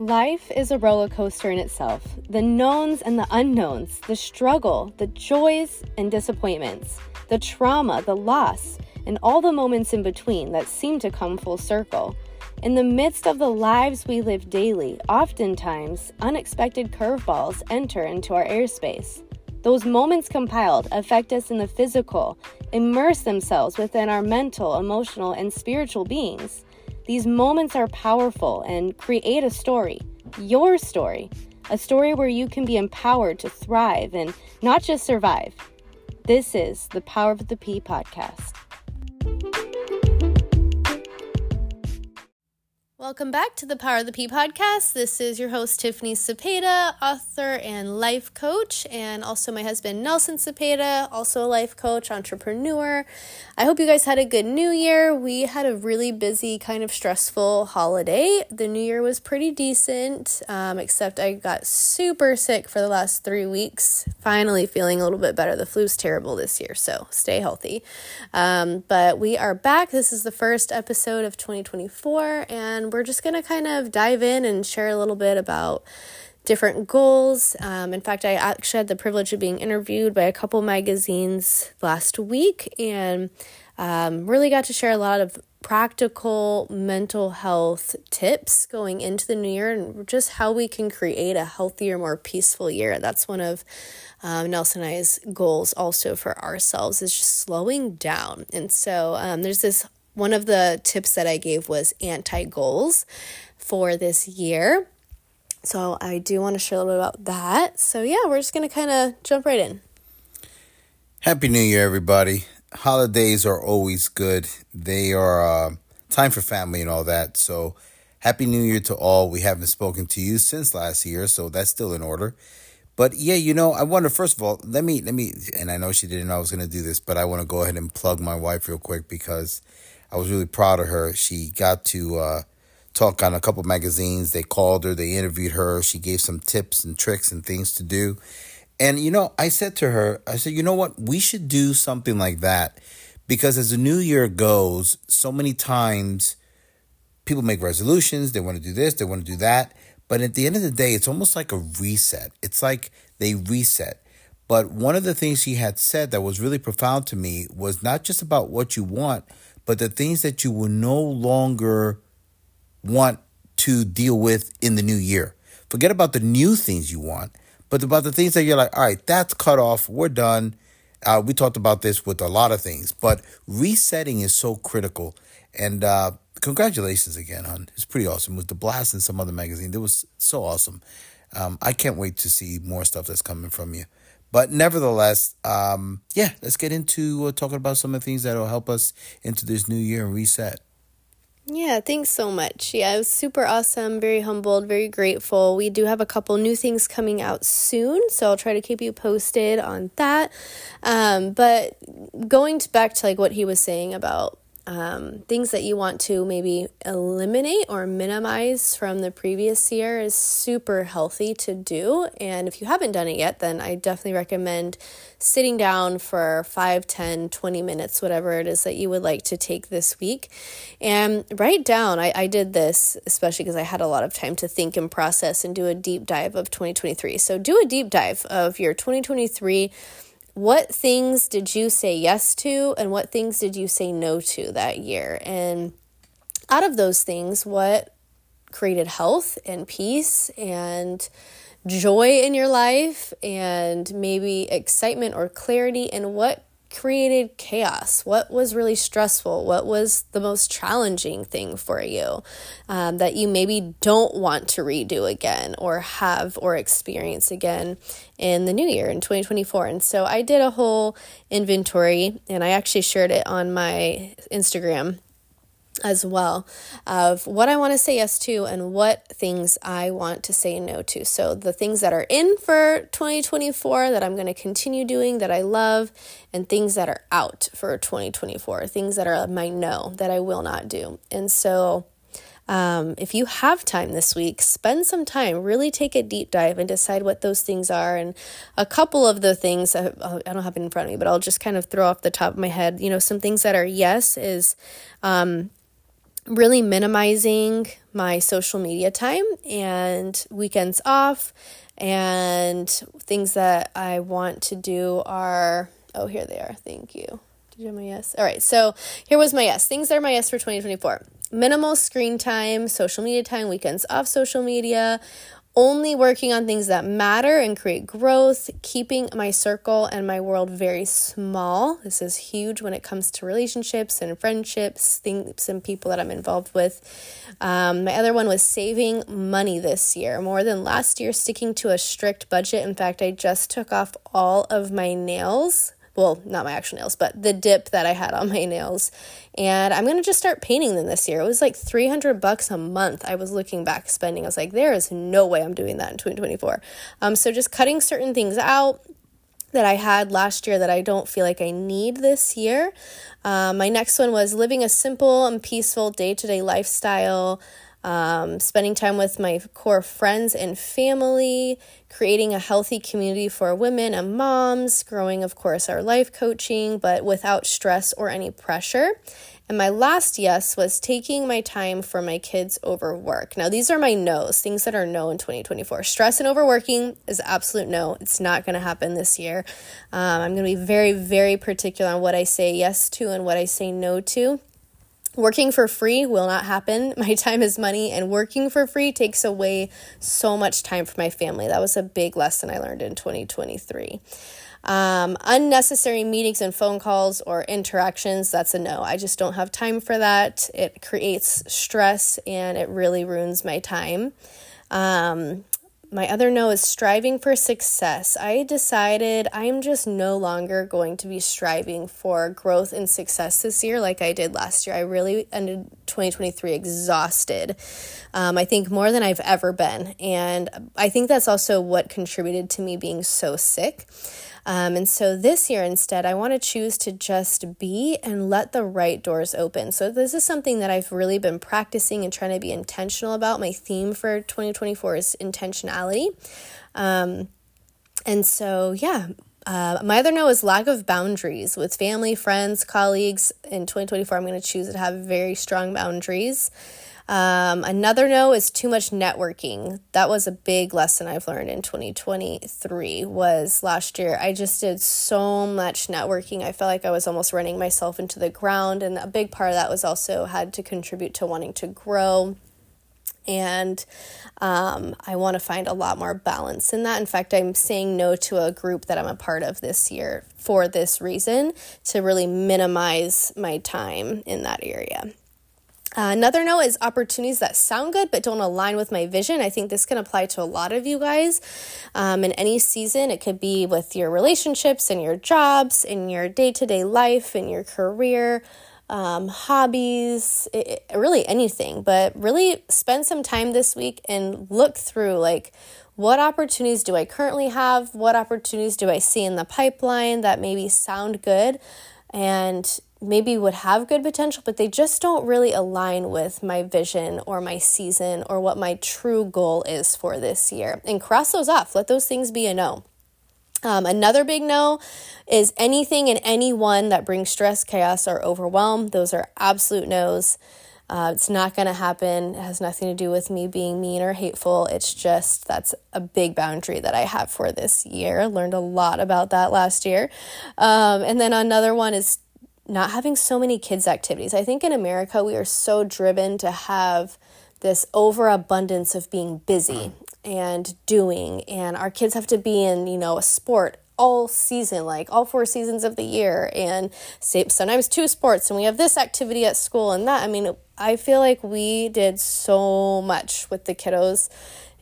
Life is a roller coaster in itself. The knowns and the unknowns, the struggle, the joys and disappointments, the trauma, the loss, and all the moments in between that seem to come full circle. In the midst of the lives we live daily, oftentimes unexpected curveballs enter into our airspace. Those moments compiled affect us in the physical, immerse themselves within our mental, emotional, and spiritual beings. These moments are powerful and create a story, your story, a story where you can be empowered to thrive and not just survive. This is the Power of the P podcast. Welcome back to the Power of the P podcast. This is your host, Tiffany Cepeda, author and life coach, and also my husband, Nelson Cepeda, also a life coach, entrepreneur. I hope you guys had a good new year. We had a really busy, kind of stressful holiday. The new year was pretty decent, um, except I got super sick for the last three weeks. Finally feeling a little bit better. The flu's terrible this year, so stay healthy. Um, but we are back. This is the first episode of 2024, and we're just going to kind of dive in and share a little bit about different goals. Um, in fact, I actually had the privilege of being interviewed by a couple magazines last week and um, really got to share a lot of practical mental health tips going into the new year and just how we can create a healthier, more peaceful year. That's one of um, Nelson and I's goals also for ourselves is just slowing down. And so um, there's this one of the tips that I gave was anti goals for this year. So I do want to share a little bit about that. So yeah, we're just going to kind of jump right in. Happy New Year, everybody. Holidays are always good. They are uh, time for family and all that. So Happy New Year to all. We haven't spoken to you since last year, so that's still in order. But yeah, you know, I wonder first of all, let me let me and I know she didn't know I was gonna do this, but I want to go ahead and plug my wife real quick because I was really proud of her. She got to uh, talk on a couple magazines. They called her, they interviewed her. She gave some tips and tricks and things to do. And, you know, I said to her, I said, you know what? We should do something like that because as the new year goes, so many times people make resolutions. They want to do this, they want to do that. But at the end of the day, it's almost like a reset. It's like they reset. But one of the things she had said that was really profound to me was not just about what you want, but the things that you will no longer want to deal with in the new year. Forget about the new things you want, but about the things that you're like, all right, that's cut off. We're done. Uh, we talked about this with a lot of things, but resetting is so critical. And uh, congratulations again, hon. It's pretty awesome. With the blast and some other magazine, it was so awesome. Um, I can't wait to see more stuff that's coming from you. But nevertheless, um, yeah, let's get into uh, talking about some of the things that will help us into this new year and reset. Yeah, thanks so much. Yeah, it was super awesome, very humbled, very grateful. We do have a couple new things coming out soon, so I'll try to keep you posted on that. Um, but going to back to like what he was saying about um, things that you want to maybe eliminate or minimize from the previous year is super healthy to do. And if you haven't done it yet, then I definitely recommend sitting down for 5, 10, 20 minutes, whatever it is that you would like to take this week, and write down. I, I did this especially because I had a lot of time to think and process and do a deep dive of 2023. So do a deep dive of your 2023 what things did you say yes to and what things did you say no to that year? And out of those things, what created health and peace and joy in your life and maybe excitement or clarity and what created chaos? What was really stressful? What was the most challenging thing for you um, that you maybe don't want to redo again or have or experience again in the new year in 2024? And so I did a whole inventory and I actually shared it on my Instagram as well of what I want to say yes to and what things I want to say no to. So, the things that are in for 2024 that I'm going to continue doing that I love, and things that are out for 2024, things that are my no that I will not do. And so, um, if you have time this week, spend some time, really take a deep dive and decide what those things are. And a couple of the things, I, I don't have it in front of me, but I'll just kind of throw off the top of my head. You know, some things that are yes is um, really minimizing my social media time and weekends off and things that I want to do are oh here they are. Thank you. Did you have my yes? All right. So here was my yes. Things are my yes for 2024. Minimal screen time, social media time, weekends off social media, only working on things that matter and create growth, keeping my circle and my world very small. This is huge when it comes to relationships and friendships, things and people that I'm involved with. Um, my other one was saving money this year, more than last year, sticking to a strict budget. In fact, I just took off all of my nails well, not my actual nails, but the dip that I had on my nails. And I'm going to just start painting them this year. It was like 300 bucks a month. I was looking back spending. I was like, there is no way I'm doing that in 2024. Um, so just cutting certain things out that I had last year that I don't feel like I need this year. Um, my next one was living a simple and peaceful day to day lifestyle um, spending time with my core friends and family, creating a healthy community for women and moms, growing, of course, our life coaching, but without stress or any pressure. And my last yes was taking my time for my kids over work. Now, these are my no's, things that are no in 2024. Stress and overworking is absolute no. It's not going to happen this year. Um, I'm going to be very, very particular on what I say yes to and what I say no to. Working for free will not happen. My time is money, and working for free takes away so much time for my family. That was a big lesson I learned in 2023. Um, unnecessary meetings and phone calls or interactions, that's a no. I just don't have time for that. It creates stress and it really ruins my time. Um, my other no is striving for success. I decided I'm just no longer going to be striving for growth and success this year like I did last year. I really ended 2023 exhausted. Um, I think more than I've ever been. And I think that's also what contributed to me being so sick. Um, and so this year, instead, I want to choose to just be and let the right doors open. So, this is something that I've really been practicing and trying to be intentional about. My theme for 2024 is intentionality. Um, and so, yeah, uh, my other no is lack of boundaries with family, friends, colleagues. In 2024, I'm going to choose to have very strong boundaries. Um, another no is too much networking. That was a big lesson I've learned in 2023 was last year. I just did so much networking. I felt like I was almost running myself into the ground. And a big part of that was also had to contribute to wanting to grow. And um, I want to find a lot more balance in that. In fact, I'm saying no to a group that I'm a part of this year for this reason to really minimize my time in that area. Another note is opportunities that sound good but don't align with my vision. I think this can apply to a lot of you guys um, in any season. It could be with your relationships and your jobs, in your day to day life, in your career, um, hobbies, it, really anything. But really spend some time this week and look through like, what opportunities do I currently have? What opportunities do I see in the pipeline that maybe sound good? And maybe would have good potential, but they just don't really align with my vision or my season or what my true goal is for this year. And cross those off. Let those things be a no. Um, another big no is anything and anyone that brings stress, chaos, or overwhelm. Those are absolute no's. Uh, it's not going to happen. It has nothing to do with me being mean or hateful. It's just that's a big boundary that I have for this year. Learned a lot about that last year. Um, and then another one is not having so many kids' activities. I think in America, we are so driven to have this overabundance of being busy and doing, and our kids have to be in, you know, a sport all season, like all four seasons of the year, and sometimes two sports, and we have this activity at school and that. I mean, I feel like we did so much with the kiddos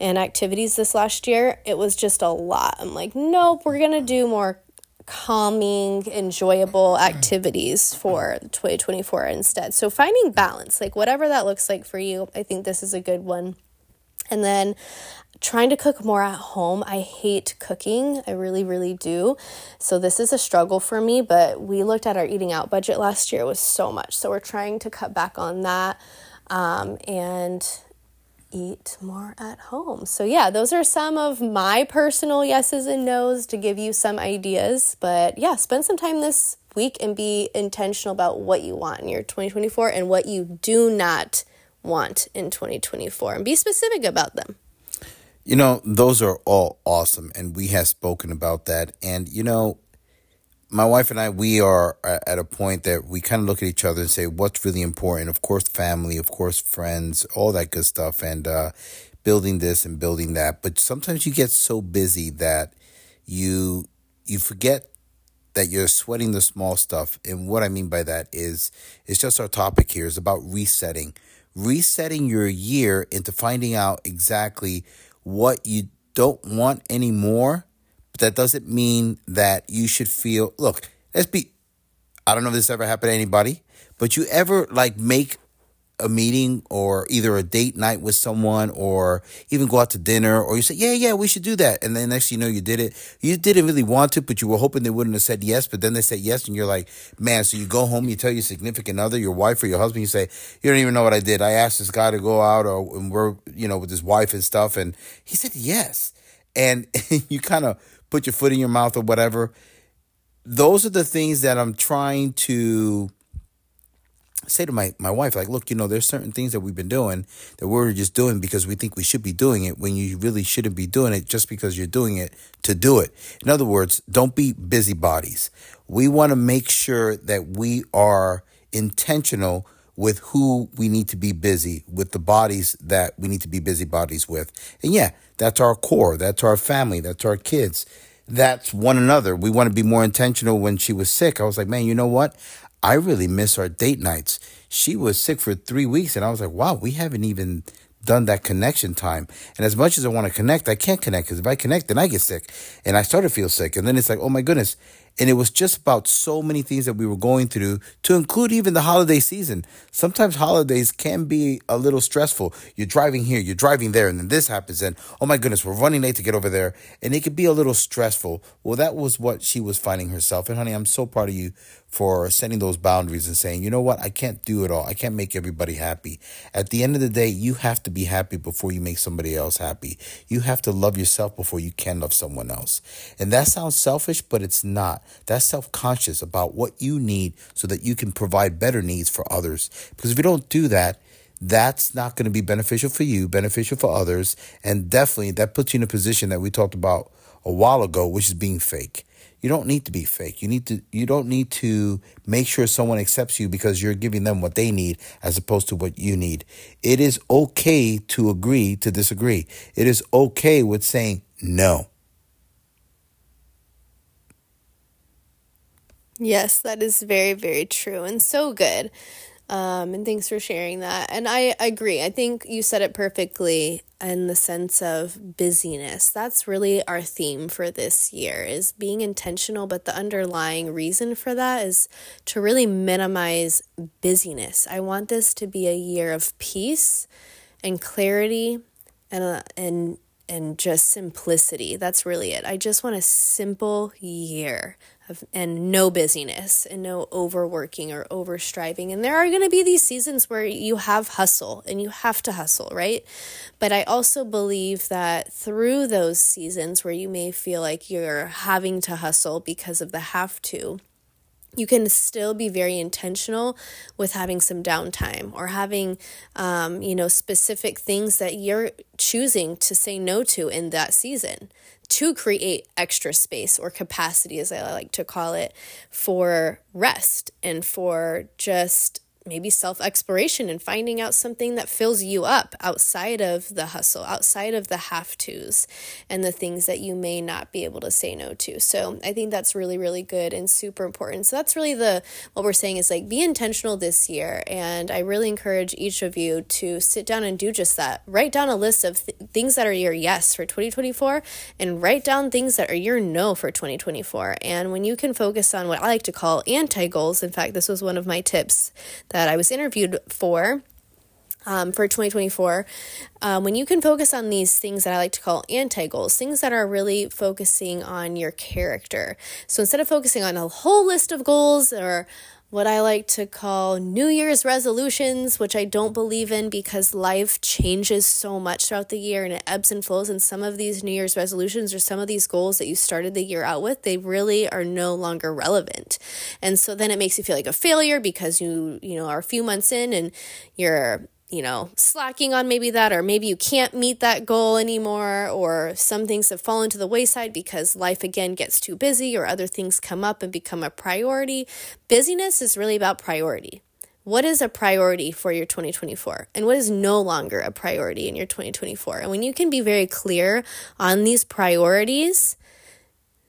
and activities this last year. It was just a lot. I'm like, nope, we're gonna do more calming, enjoyable activities for 2024 instead. So finding balance, like whatever that looks like for you, I think this is a good one. And then trying to cook more at home. I hate cooking. I really, really do. So this is a struggle for me, but we looked at our eating out budget last year. It was so much. So we're trying to cut back on that. Um, and eat more at home. So, yeah, those are some of my personal yeses and nos to give you some ideas. But yeah, spend some time this week and be intentional about what you want in your 2024 and what you do not want in 2024 and be specific about them. You know, those are all awesome. And we have spoken about that. And, you know, my wife and I, we are at a point that we kind of look at each other and say, what's really important? Of course, family, of course, friends, all that good stuff, and uh, building this and building that. But sometimes you get so busy that you you forget that you're sweating the small stuff. And what I mean by that is, it's just our topic here is about resetting, resetting your year into finding out exactly what you don't want anymore that doesn't mean that you should feel, look, let's be, I don't know if this ever happened to anybody, but you ever like make a meeting or either a date night with someone or even go out to dinner or you say, yeah, yeah, we should do that. And then next you know, you did it. You didn't really want to, but you were hoping they wouldn't have said yes, but then they said yes. And you're like, man, so you go home, you tell your significant other, your wife or your husband, you say, you don't even know what I did. I asked this guy to go out or and we're, you know, with his wife and stuff. And he said yes. And you kind of put your foot in your mouth or whatever. Those are the things that I'm trying to say to my, my wife, like, look, you know, there's certain things that we've been doing that we're just doing because we think we should be doing it when you really shouldn't be doing it just because you're doing it to do it. In other words, don't be busybodies. We want to make sure that we are intentional with who we need to be busy, with the bodies that we need to be busy bodies with. And yeah, that's our core, that's our family, that's our kids, that's one another. We want to be more intentional. When she was sick, I was like, man, you know what? I really miss our date nights. She was sick for three weeks, and I was like, wow, we haven't even done that connection time. And as much as I want to connect, I can't connect because if I connect, then I get sick. And I start to feel sick. And then it's like, oh my goodness, and it was just about so many things that we were going through, to include even the holiday season. Sometimes holidays can be a little stressful. You're driving here, you're driving there, and then this happens, and oh my goodness, we're running late to get over there. And it could be a little stressful. Well, that was what she was finding herself. And honey, I'm so proud of you for setting those boundaries and saying, you know what, I can't do it all. I can't make everybody happy. At the end of the day, you have to be happy before you make somebody else happy. You have to love yourself before you can love someone else. And that sounds selfish, but it's not. That's self conscious about what you need so that you can provide better needs for others. Because if you don't do that, that's not going to be beneficial for you, beneficial for others. And definitely that puts you in a position that we talked about a while ago, which is being fake. You don't need to be fake. You need to you don't need to make sure someone accepts you because you're giving them what they need as opposed to what you need. It is okay to agree to disagree. It is okay with saying no. Yes, that is very, very true and so good. Um, and thanks for sharing that. And I agree. I think you said it perfectly in the sense of busyness. That's really our theme for this year is being intentional, but the underlying reason for that is to really minimize busyness. I want this to be a year of peace and clarity and uh, and and just simplicity. That's really it. I just want a simple year of, and no busyness and no overworking or overstriving. And there are going to be these seasons where you have hustle and you have to hustle, right? But I also believe that through those seasons where you may feel like you're having to hustle because of the have to, you can still be very intentional with having some downtime or having um, you know specific things that you're choosing to say no to in that season to create extra space or capacity as i like to call it for rest and for just maybe self exploration and finding out something that fills you up outside of the hustle, outside of the have tos, and the things that you may not be able to say no to. So I think that's really, really good and super important. So that's really the what we're saying is like be intentional this year. And I really encourage each of you to sit down and do just that. Write down a list of th- things that are your yes for 2024 and write down things that are your no for 2024. And when you can focus on what I like to call anti goals, in fact, this was one of my tips that I was interviewed for. Um, for 2024, um, when you can focus on these things that I like to call anti goals, things that are really focusing on your character. So instead of focusing on a whole list of goals or what I like to call New Year's resolutions, which I don't believe in because life changes so much throughout the year and it ebbs and flows. And some of these New Year's resolutions or some of these goals that you started the year out with, they really are no longer relevant. And so then it makes you feel like a failure because you, you know, are a few months in and you're you know, slacking on maybe that, or maybe you can't meet that goal anymore, or some things have fallen to the wayside because life again gets too busy, or other things come up and become a priority. Busyness is really about priority. What is a priority for your 2024? And what is no longer a priority in your 2024? And when you can be very clear on these priorities,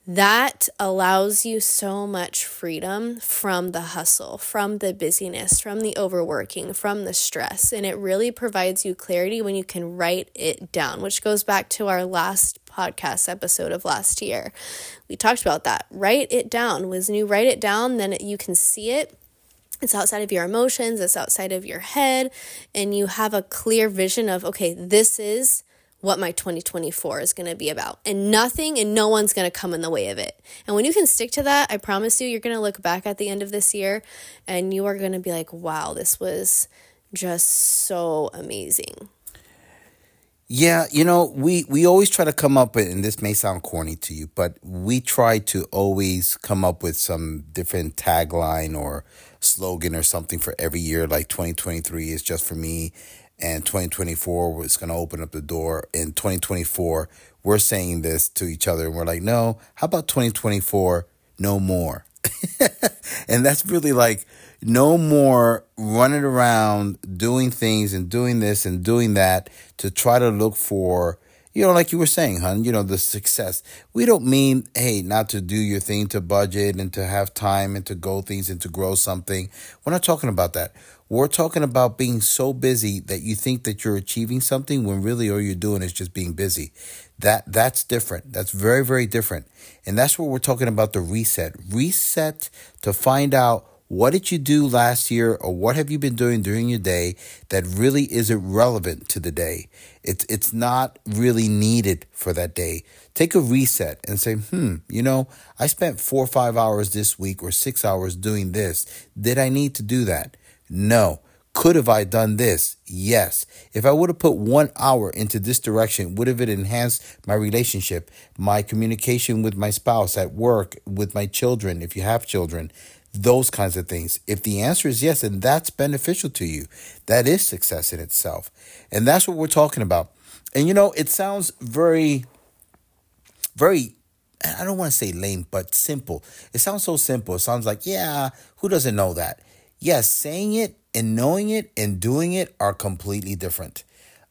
that allows you so much freedom from the hustle, from the busyness, from the overworking, from the stress. And it really provides you clarity when you can write it down, which goes back to our last podcast episode of last year. We talked about that. Write it down. When you write it down, then you can see it. It's outside of your emotions, it's outside of your head, and you have a clear vision of, okay, this is what my 2024 is going to be about. And nothing and no one's going to come in the way of it. And when you can stick to that, I promise you, you're going to look back at the end of this year and you are going to be like, wow, this was just so amazing. Yeah, you know, we we always try to come up with, and this may sound corny to you, but we try to always come up with some different tagline or slogan or something for every year. Like 2023 is just for me, and 2024 was going to open up the door. In 2024, we're saying this to each other, and we're like, no, how about 2024, no more? and that's really like no more running around doing things and doing this and doing that to try to look for you know, like you were saying, hun, you know, the success. We don't mean, hey, not to do your thing to budget and to have time and to go things and to grow something. We're not talking about that. We're talking about being so busy that you think that you're achieving something when really all you're doing is just being busy. That that's different. That's very very different. And that's what we're talking about the reset. Reset to find out what did you do last year or what have you been doing during your day that really isn't relevant to the day? It's it's not really needed for that day. Take a reset and say, "Hmm, you know, I spent 4 or 5 hours this week or 6 hours doing this. Did I need to do that?" No. Could have I done this? Yes. If I would have put one hour into this direction, would have it enhanced my relationship, my communication with my spouse at work, with my children, if you have children, those kinds of things? If the answer is yes, and that's beneficial to you, that is success in itself. And that's what we're talking about. And you know, it sounds very, very I don't want to say lame, but simple. It sounds so simple. It sounds like, yeah, who doesn't know that? Yes, saying it and knowing it and doing it are completely different.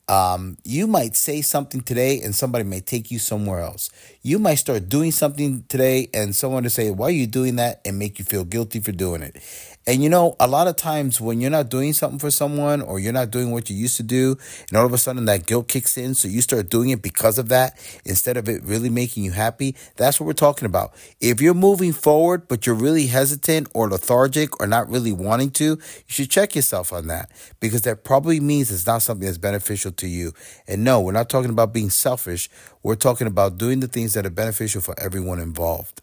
Um, you might say something today and somebody may take you somewhere else. You might start doing something today and someone to say, Why are you doing that? and make you feel guilty for doing it. And you know, a lot of times when you're not doing something for someone or you're not doing what you used to do, and all of a sudden that guilt kicks in, so you start doing it because of that instead of it really making you happy. That's what we're talking about. If you're moving forward, but you're really hesitant or lethargic or not really wanting to, you should check yourself on that because that probably means it's not something that's beneficial to you. And no, we're not talking about being selfish. We're talking about doing the things that are beneficial for everyone involved.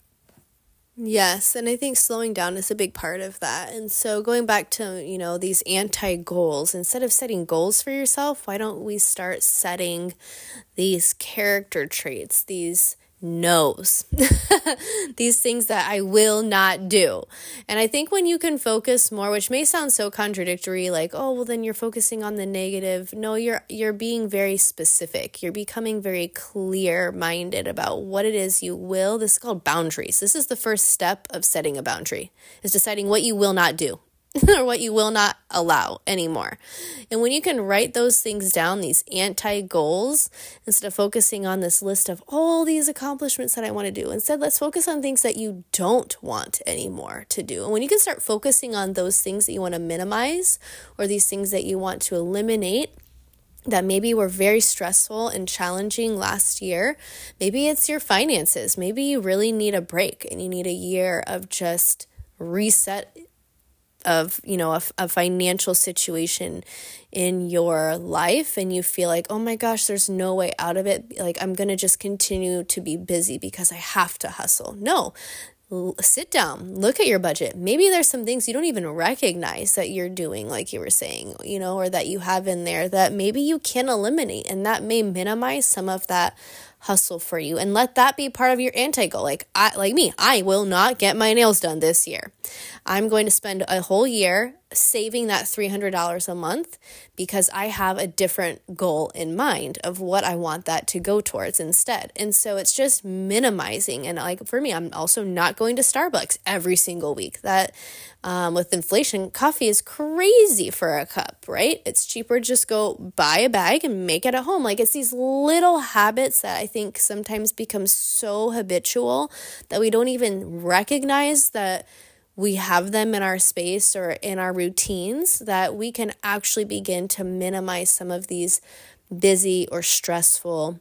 Yes, and I think slowing down is a big part of that. And so going back to, you know, these anti-goals, instead of setting goals for yourself, why don't we start setting these character traits, these no's these things that I will not do. And I think when you can focus more, which may sound so contradictory like, oh, well then you're focusing on the negative. No, you're you're being very specific. You're becoming very clear-minded about what it is you will. This is called boundaries. This is the first step of setting a boundary. Is deciding what you will not do. or what you will not allow anymore. And when you can write those things down, these anti goals, instead of focusing on this list of all these accomplishments that I want to do, instead, let's focus on things that you don't want anymore to do. And when you can start focusing on those things that you want to minimize or these things that you want to eliminate, that maybe were very stressful and challenging last year. Maybe it's your finances. Maybe you really need a break and you need a year of just reset of you know a, a financial situation in your life and you feel like oh my gosh there's no way out of it. Like i'm going to just continue to be busy because i have to hustle. No. Sit down, look at your budget. Maybe there's some things you don't even recognize that you're doing, like you were saying, you know, or that you have in there that maybe you can eliminate, and that may minimize some of that hustle for you and let that be part of your anti goal like I like me I will not get my nails done this year. I'm going to spend a whole year saving that $300 a month because I have a different goal in mind of what I want that to go towards instead. And so it's just minimizing. And like for me, I'm also not going to Starbucks every single week. That um, with inflation, coffee is crazy for a cup, right? It's cheaper just go buy a bag and make it at home. Like it's these little habits that I think sometimes become so habitual that we don't even recognize that we have them in our space or in our routines that we can actually begin to minimize some of these busy or stressful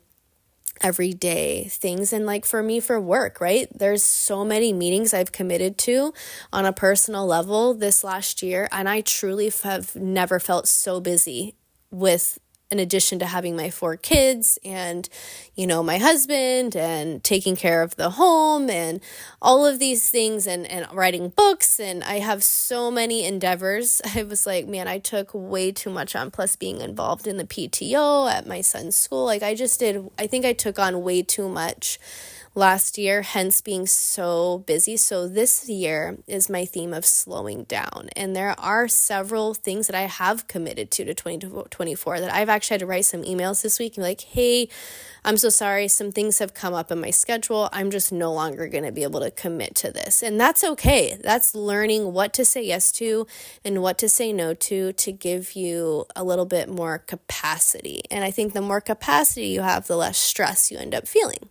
everyday things. And like for me for work right? There's so many meetings i've committed to on a personal level this last year and i truly have never felt so busy with in addition to having my four kids and you know my husband and taking care of the home and all of these things and and writing books. And I have so many endeavors. I was like man I took way too much on plus being involved in the PTO at my son's school. Like I just did I think I took on way too much last year, hence being so busy. So this year is my theme of slowing down. And there are several things that I have committed to to 2024 that I've actually had to write some emails this week and like, hey, I'm so sorry. Some things have come up in my schedule. I'm just no longer going to be able to commit to this. And that's okay. That's learning what to say yes to and what to say no to to give you a little bit more capacity. And I think the more capacity you have, the less stress you end up feeling.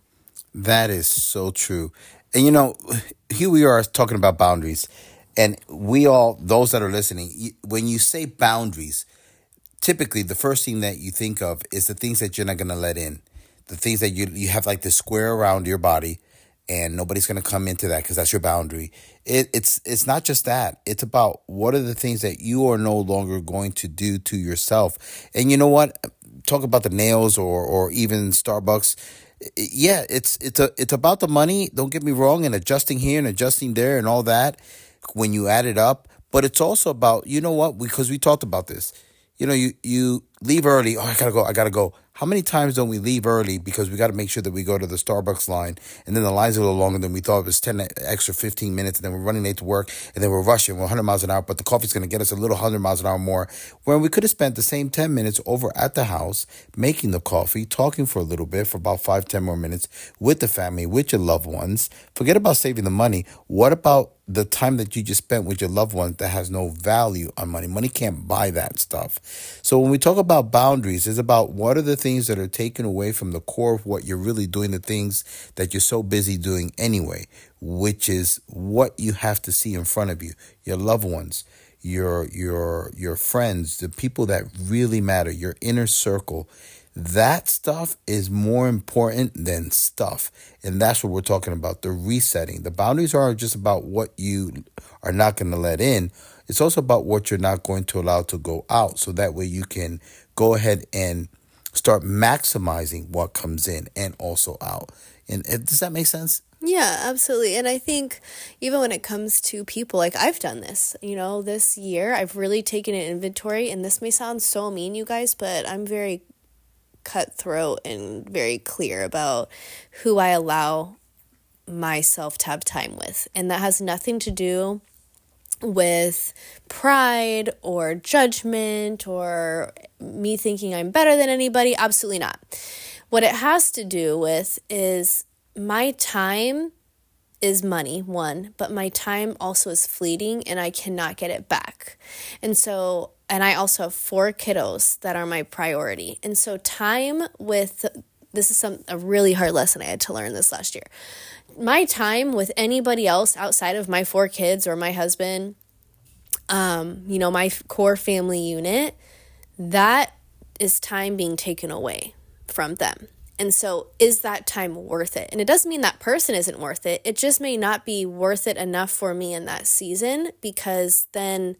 That is so true. And you know, here we are talking about boundaries. And we all, those that are listening, when you say boundaries, typically the first thing that you think of is the things that you're not going to let in. The things that you you have like the square around your body and nobody's going to come into that because that's your boundary. It, it's it's not just that. It's about what are the things that you are no longer going to do to yourself. And you know what? Talk about the nails or or even Starbucks yeah, it's it's a it's about the money. Don't get me wrong, and adjusting here and adjusting there and all that. When you add it up, but it's also about you know what because we talked about this. You know, you you leave early. Oh, I gotta go. I gotta go. How many times don't we leave early because we got to make sure that we go to the Starbucks line and then the line's a little longer than we thought it was 10 extra 15 minutes and then we're running late to work and then we're rushing, we're 100 miles an hour, but the coffee's to get us a little 100 miles an hour more. When we could have spent the same 10 minutes over at the house making the coffee, talking for a little bit for about five, 10 more minutes with the family, with your loved ones. Forget about saving the money. What about the time that you just spent with your loved ones that has no value on money. Money can't buy that stuff. So when we talk about boundaries, it's about what are the things that are taken away from the core of what you're really doing, the things that you're so busy doing anyway, which is what you have to see in front of you, your loved ones, your your your friends, the people that really matter, your inner circle that stuff is more important than stuff. And that's what we're talking about the resetting. The boundaries aren't just about what you are not going to let in, it's also about what you're not going to allow to go out. So that way you can go ahead and start maximizing what comes in and also out. And does that make sense? Yeah, absolutely. And I think even when it comes to people, like I've done this, you know, this year, I've really taken an inventory. And this may sound so mean, you guys, but I'm very cutthroat and very clear about who I allow myself to have time with. And that has nothing to do with pride or judgment or me thinking I'm better than anybody. Absolutely not. What it has to do with is my time is money, one, but my time also is fleeting and I cannot get it back. And so and I also have four kiddos that are my priority. And so time with this is some a really hard lesson I had to learn this last year. My time with anybody else outside of my four kids or my husband, um, you know, my core family unit, that is time being taken away from them. And so, is that time worth it? And it doesn't mean that person isn't worth it. It just may not be worth it enough for me in that season because then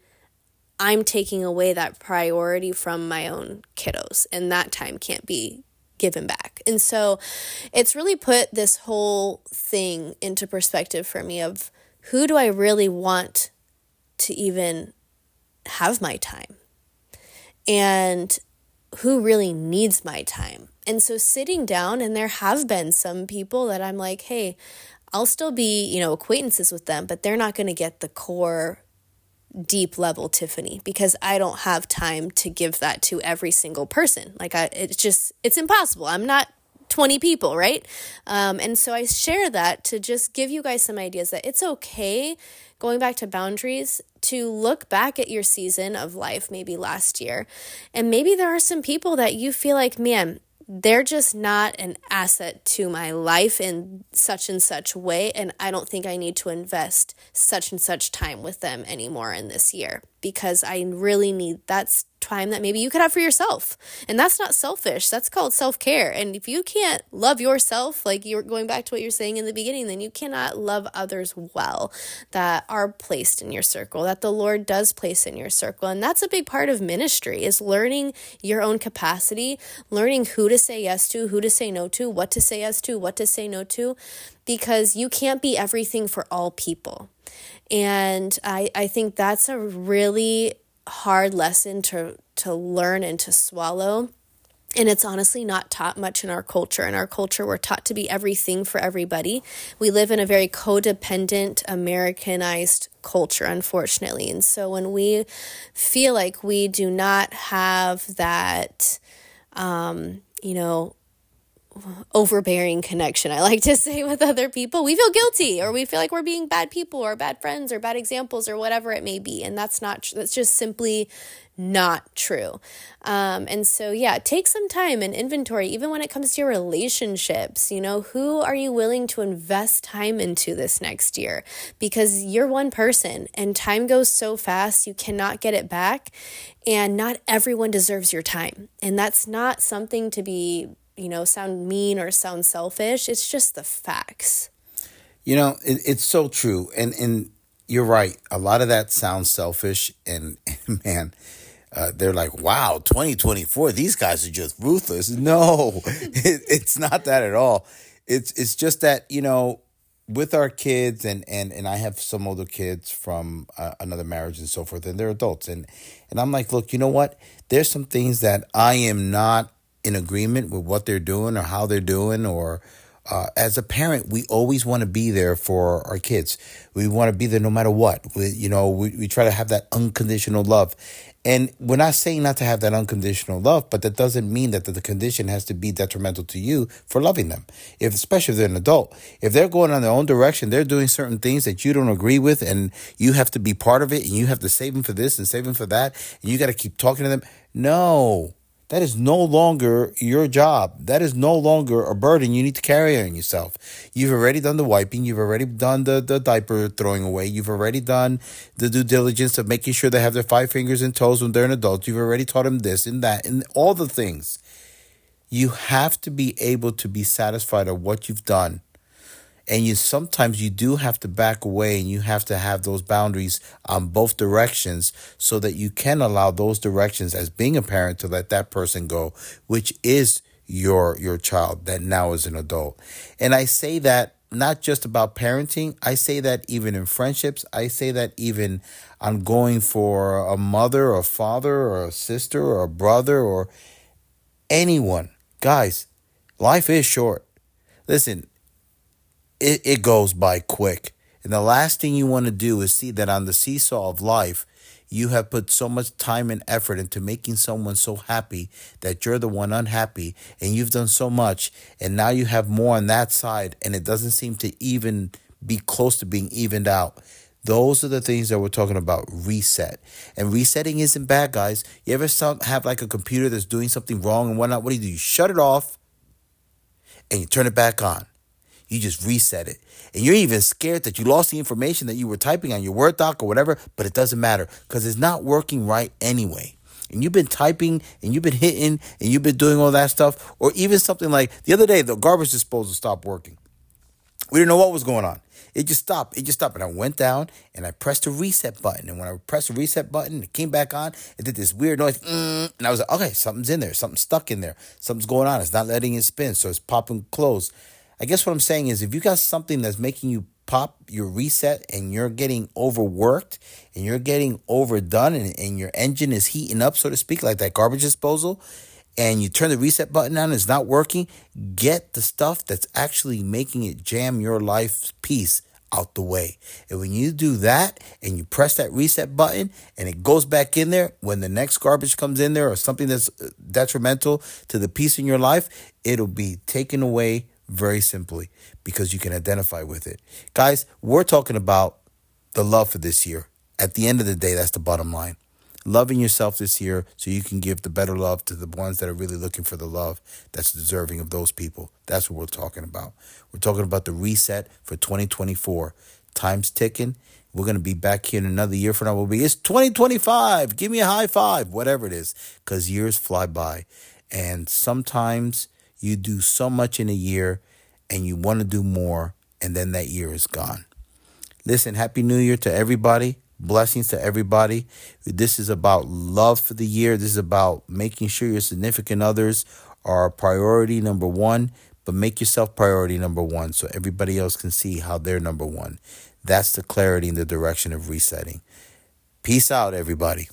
I'm taking away that priority from my own kiddos, and that time can't be given back. And so it's really put this whole thing into perspective for me of who do I really want to even have my time? And who really needs my time? And so sitting down, and there have been some people that I'm like, hey, I'll still be, you know, acquaintances with them, but they're not going to get the core deep level Tiffany because I don't have time to give that to every single person. Like I it's just it's impossible. I'm not 20 people, right? Um, and so I share that to just give you guys some ideas that it's okay going back to boundaries to look back at your season of life, maybe last year. And maybe there are some people that you feel like, man, they're just not an asset to my life in such and such way and i don't think i need to invest such and such time with them anymore in this year because i really need that's time that maybe you could have for yourself. And that's not selfish. That's called self care. And if you can't love yourself, like you're going back to what you're saying in the beginning, then you cannot love others well that are placed in your circle, that the Lord does place in your circle. And that's a big part of ministry is learning your own capacity, learning who to say yes to, who to say no to, what to say yes to, what to say no to, because you can't be everything for all people. And I, I think that's a really hard lesson to to learn and to swallow and it's honestly not taught much in our culture. In our culture, we're taught to be everything for everybody. We live in a very codependent, Americanized culture, unfortunately. And so when we feel like we do not have that, um, you know, overbearing connection, I like to say, with other people, we feel guilty or we feel like we're being bad people or bad friends or bad examples or whatever it may be. And that's not, that's just simply not true. Um, and so, yeah, take some time and inventory, even when it comes to your relationships. You know, who are you willing to invest time into this next year? Because you're one person and time goes so fast, you cannot get it back. And not everyone deserves your time. And that's not something to be you know, sound mean or sound selfish. It's just the facts. You know, it, it's so true. And, and you're right. A lot of that sounds selfish. And, and man, uh, they're like, wow, 2024, these guys are just ruthless. No, it, it's not that at all. It's, it's just that, you know, with our kids and, and, and I have some older kids from uh, another marriage and so forth, and they're adults. And, and I'm like, look, you know what? There's some things that I am not in agreement with what they're doing or how they're doing or uh, as a parent, we always want to be there for our kids. We want to be there no matter what. We, you know, we, we try to have that unconditional love. And we're not saying not to have that unconditional love, but that doesn't mean that the, condition has to be detrimental to you for loving them. If, especially if they're an adult, if they're going on their own direction, they're doing certain things that you don't agree with, and you have to be part of it, and you have to save them for this and save them for that, and you got to keep talking to them. No, that is no longer your job. That is no longer a burden you need to carry on yourself. You've already done the wiping. You've already done the, the diaper throwing away. You've already done the due diligence of making sure they have their five fingers and toes when they're an adult. You've already taught them this and that and all the things. You have to be able to be satisfied of what you've done and you sometimes you do have to back away and you have to have those boundaries on both directions so that you can allow those directions as being a parent to let that person go which is your your child that now is an adult. And i say that not just about parenting. I say that even in friendships. I say that even on going for a mother or a father or a sister or a brother or anyone. Guys life is short. Listen it, it goes by quick. And the last thing you want to do is see that on the seesaw of life, you have put so much time and effort into making someone so happy that you're the one unhappy and you've done so much and now you have more on that side and it doesn't seem to even be close to being evened out. Those are the things that we're talking about reset. And resetting isn't bad, guys. You ever have like a computer that's doing something wrong and whatnot? What do you do? You shut it off and you turn it back on. You just reset it. And you're even scared that you lost the information that you were typing on your Word doc or whatever, but it doesn't matter because it's not working right anyway. And you've been typing and you've been hitting and you've been doing all that stuff. Or even something like the other day, the garbage disposal stopped working. We didn't know what was going on. It just stopped. It just stopped. And I went down and I pressed the reset button. And when I pressed the reset button, it came back on. It did this weird noise. Mm, and I was like, okay, something's in there. Something's stuck in there. Something's going on. It's not letting it spin. So it's popping closed. I guess what I'm saying is if you got something that's making you pop your reset and you're getting overworked and you're getting overdone and, and your engine is heating up, so to speak, like that garbage disposal, and you turn the reset button on, and it's not working, get the stuff that's actually making it jam your life piece out the way. And when you do that and you press that reset button and it goes back in there, when the next garbage comes in there or something that's uh, detrimental to the peace in your life, it'll be taken away very simply because you can identify with it. Guys, we're talking about the love for this year. At the end of the day, that's the bottom line loving yourself this year so you can give the better love to the ones that are really looking for the love that's deserving of those people. That's what we're talking about. We're talking about the reset for 2024. Time's ticking. We're going to be back here in another year from now. We'll be, it's 2025. Give me a high five, whatever it is, because years fly by. And sometimes you do so much in a year and you want to do more, and then that year is gone. Listen, Happy New Year to everybody. Blessings to everybody. This is about love for the year. This is about making sure your significant others are priority number one, but make yourself priority number one so everybody else can see how they're number one. That's the clarity in the direction of resetting. Peace out, everybody.